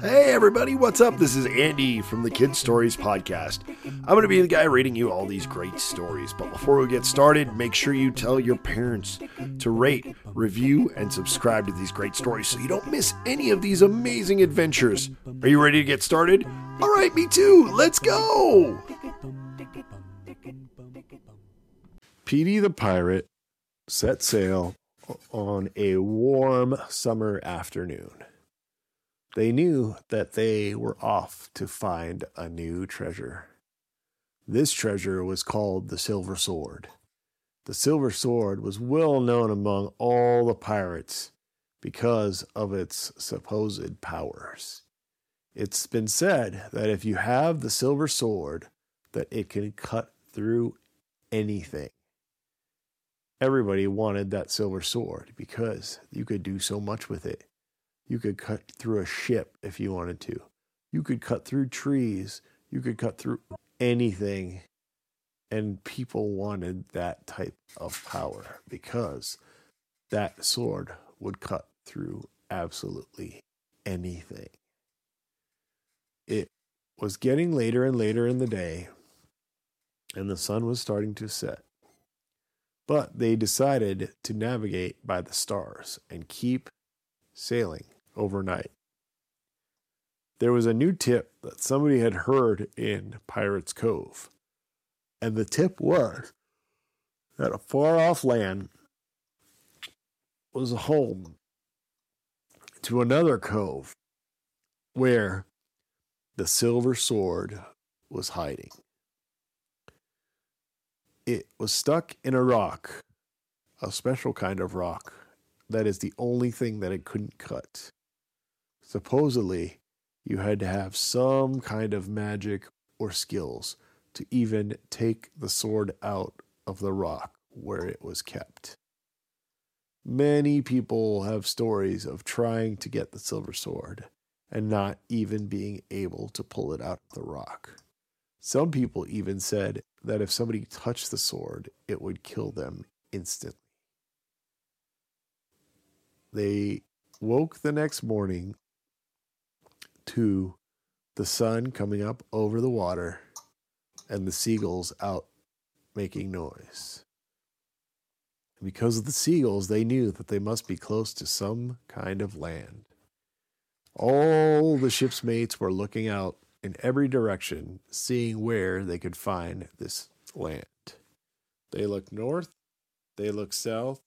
Hey everybody, what's up? This is Andy from the Kid Stories Podcast. I'm going to be the guy reading you all these great stories. But before we get started, make sure you tell your parents to rate, review, and subscribe to these great stories so you don't miss any of these amazing adventures. Are you ready to get started? All right, me too. Let's go. Peaty the Pirate set sail on a warm summer afternoon. They knew that they were off to find a new treasure. This treasure was called the Silver Sword. The Silver Sword was well known among all the pirates because of its supposed powers. It's been said that if you have the Silver Sword, that it can cut through anything. Everybody wanted that silver sword because you could do so much with it. You could cut through a ship if you wanted to. You could cut through trees. You could cut through anything. And people wanted that type of power because that sword would cut through absolutely anything. It was getting later and later in the day, and the sun was starting to set. But they decided to navigate by the stars and keep sailing overnight. There was a new tip that somebody had heard in Pirates Cove, and the tip was that a far off land was a home to another cove where the silver sword was hiding. It was stuck in a rock, a special kind of rock that is the only thing that it couldn't cut. Supposedly, you had to have some kind of magic or skills to even take the sword out of the rock where it was kept. Many people have stories of trying to get the silver sword and not even being able to pull it out of the rock. Some people even said that if somebody touched the sword, it would kill them instantly. They woke the next morning to the sun coming up over the water and the seagulls out making noise. And Because of the seagulls, they knew that they must be close to some kind of land. All the ship's mates were looking out in every direction, seeing where they could find this land. They looked north, they looked south,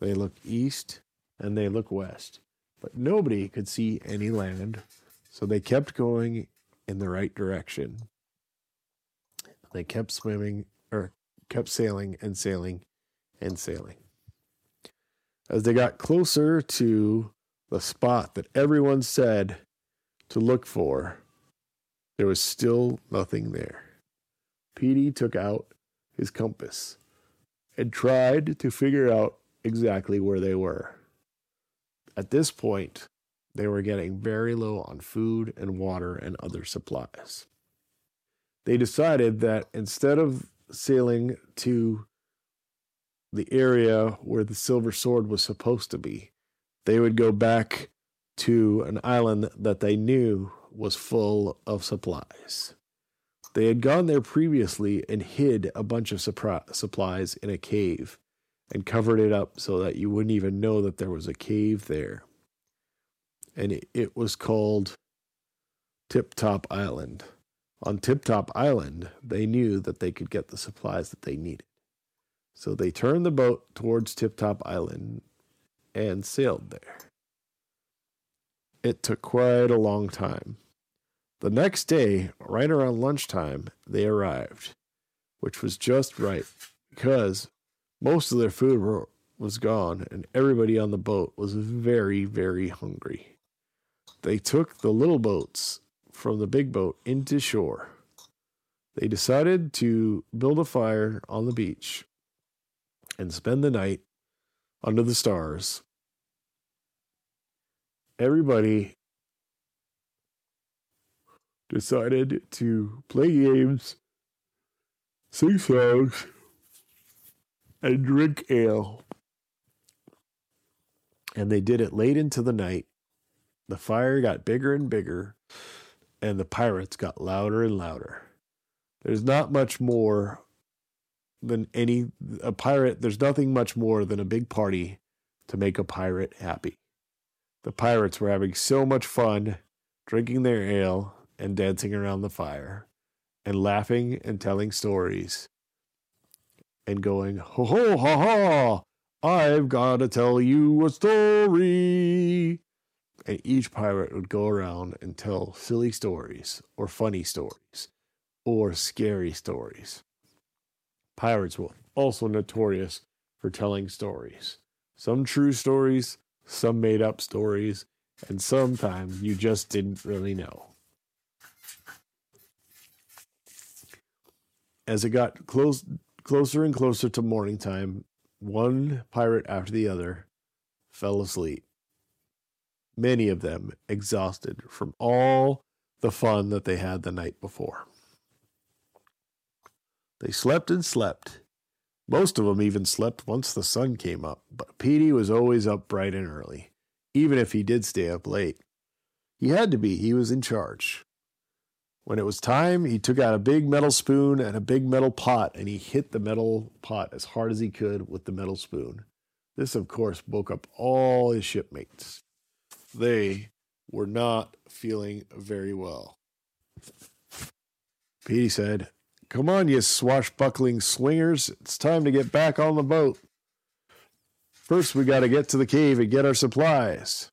they looked east, and they looked west. But nobody could see any land, so they kept going in the right direction. They kept swimming, or kept sailing and sailing and sailing. As they got closer to the spot that everyone said to look for, there was still nothing there. Peaty took out his compass and tried to figure out exactly where they were. At this point, they were getting very low on food and water and other supplies. They decided that instead of sailing to the area where the silver sword was supposed to be, they would go back to an island that they knew was full of supplies. They had gone there previously and hid a bunch of supplies in a cave and covered it up so that you wouldn't even know that there was a cave there. And it, was called Tip Top Island. On Tip Top Island, they knew that they could get the supplies that they needed. So they turned the boat towards Tip Top Island and sailed there. It took quite a long time. The next day, right around lunchtime, they arrived, which was just right because most of their food were, was gone and everybody on the boat was very, very hungry. They took the little boats from the big boat into shore. They decided to build a fire on the beach and spend the night under the stars everybody decided to play games, sing songs, and drink ale. And they did it late into the night The fire got bigger and bigger, and the pirates got louder and louder. There's not much more than any a pirate. There's nothing much more than a big party to make a pirate happy. The pirates were having so much fun drinking their ale and dancing around the fire and laughing and telling stories and going, ho ho ha ha, I've got to tell you a story. And each pirate would go around and tell silly stories or funny stories or scary stories. Pirates were also notorious for telling stories. Some true stories, some made up stories, and sometimes you just didn't really know. As it got close, closer and closer to morning time, one pirate after the other fell asleep. Many of them exhausted from all the fun that they had the night before. They slept and slept. Most of them even slept once the sun came up, but Peaty was always up bright and early, even if he did stay up late. He had to be, he was in charge. When it was time, he took out a big metal spoon and a big metal pot and he hit the metal pot as hard as he could with the metal spoon. This, of course, woke up all his shipmates. They were not feeling very well. Peaty said, Come on, you swashbuckling swingers. It's time to get back on the boat. First, we got to get to the cave and get our supplies.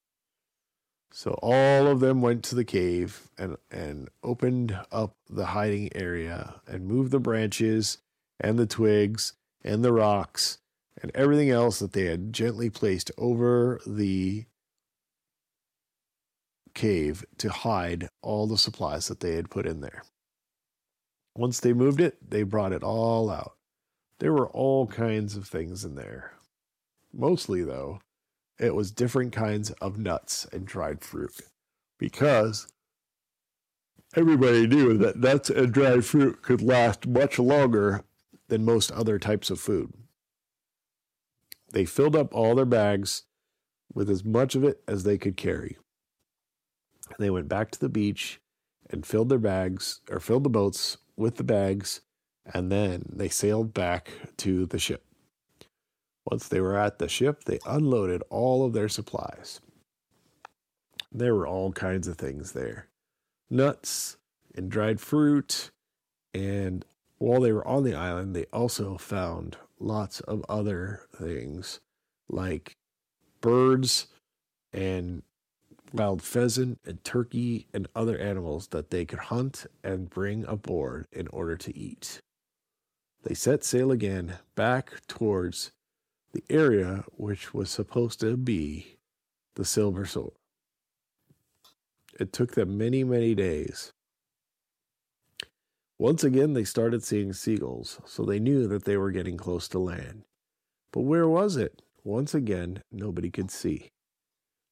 So all of them went to the cave and, and opened up the hiding area and moved the branches and the twigs and the rocks and everything else that they had gently placed over the cave to hide all the supplies that they had put in there. Once they moved it, they brought it all out. There were all kinds of things in there. Mostly, though, it was different kinds of nuts and dried fruit because everybody knew that nuts and dried fruit could last much longer than most other types of food. They filled up all their bags with as much of it as they could carry. They went back to the beach and filled their bags or filled the boats with the bags, and then they sailed back to the ship. Once they were at the ship, they unloaded all of their supplies. There were all kinds of things there nuts and dried fruit. And while they were on the island, they also found lots of other things like birds and wild pheasant and turkey and other animals that they could hunt and bring aboard in order to eat. They set sail again back towards the area which was supposed to be the Silver Sword. It took them many, many days. Once again, they started seeing seagulls, so they knew that they were getting close to land. But where was it? Once again, nobody could see.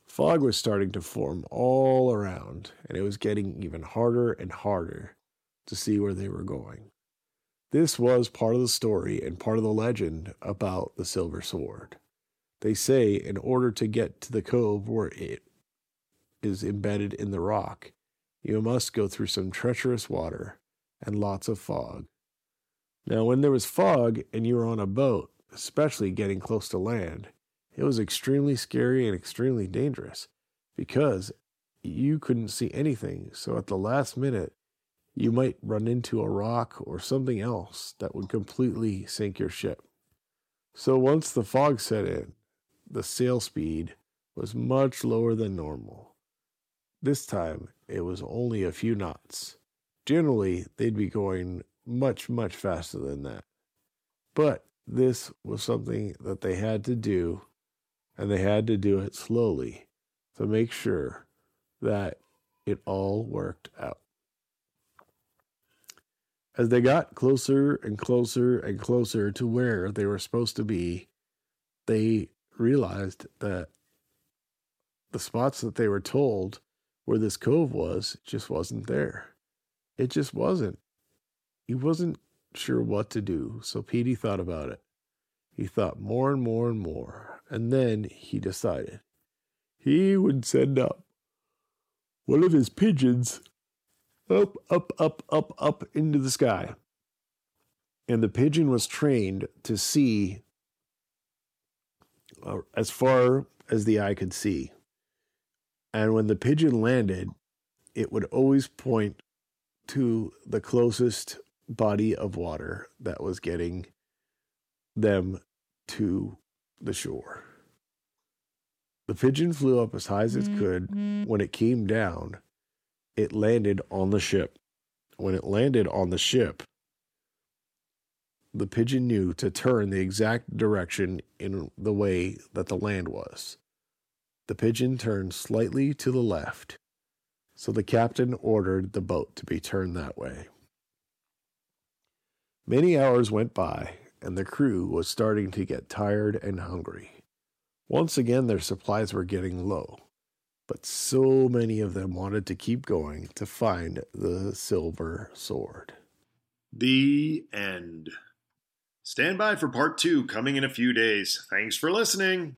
Fog was starting to form all around, and it was getting even harder and harder to see where they were going. This was part of the story and part of the legend about the Silver Sword. They say in order to get to the cove where it is embedded in the rock, you must go through some treacherous water and lots of fog. Now, when there was fog and you were on a boat, especially getting close to land, it was extremely scary and extremely dangerous because you couldn't see anything. So at the last minute, you might run into a rock or something else that would completely sink your ship. So once the fog set in, the sail speed was much lower than normal. This time, it was only a few knots. Generally, they'd be going much, much faster than that. But this was something that they had to do, and they had to do it slowly to make sure that it all worked out. As they got closer and closer and closer to where they were supposed to be, they realized that the spots that they were told where this cove was just wasn't there. It just wasn't. He wasn't sure what to do, so Peaty thought about it. He thought more and more and more, and then he decided he would send up one of his pigeons up, up, up, up, up into the sky. And the pigeon was trained to see uh, as far as the eye could see. And when the pigeon landed, it would always point to the closest body of water that was getting them to the shore. The pigeon flew up as high as it could. Mm-hmm. When it came down, it landed on the ship. When it landed on the ship, the pigeon knew to turn the exact direction in the way that the land was. The pigeon turned slightly to the left, so the captain ordered the boat to be turned that way. Many hours went by, and the crew was starting to get tired and hungry. Once again, their supplies were getting low, but so many of them wanted to keep going to find the silver sword. The end. Stand by for part two coming in a few days. Thanks for listening.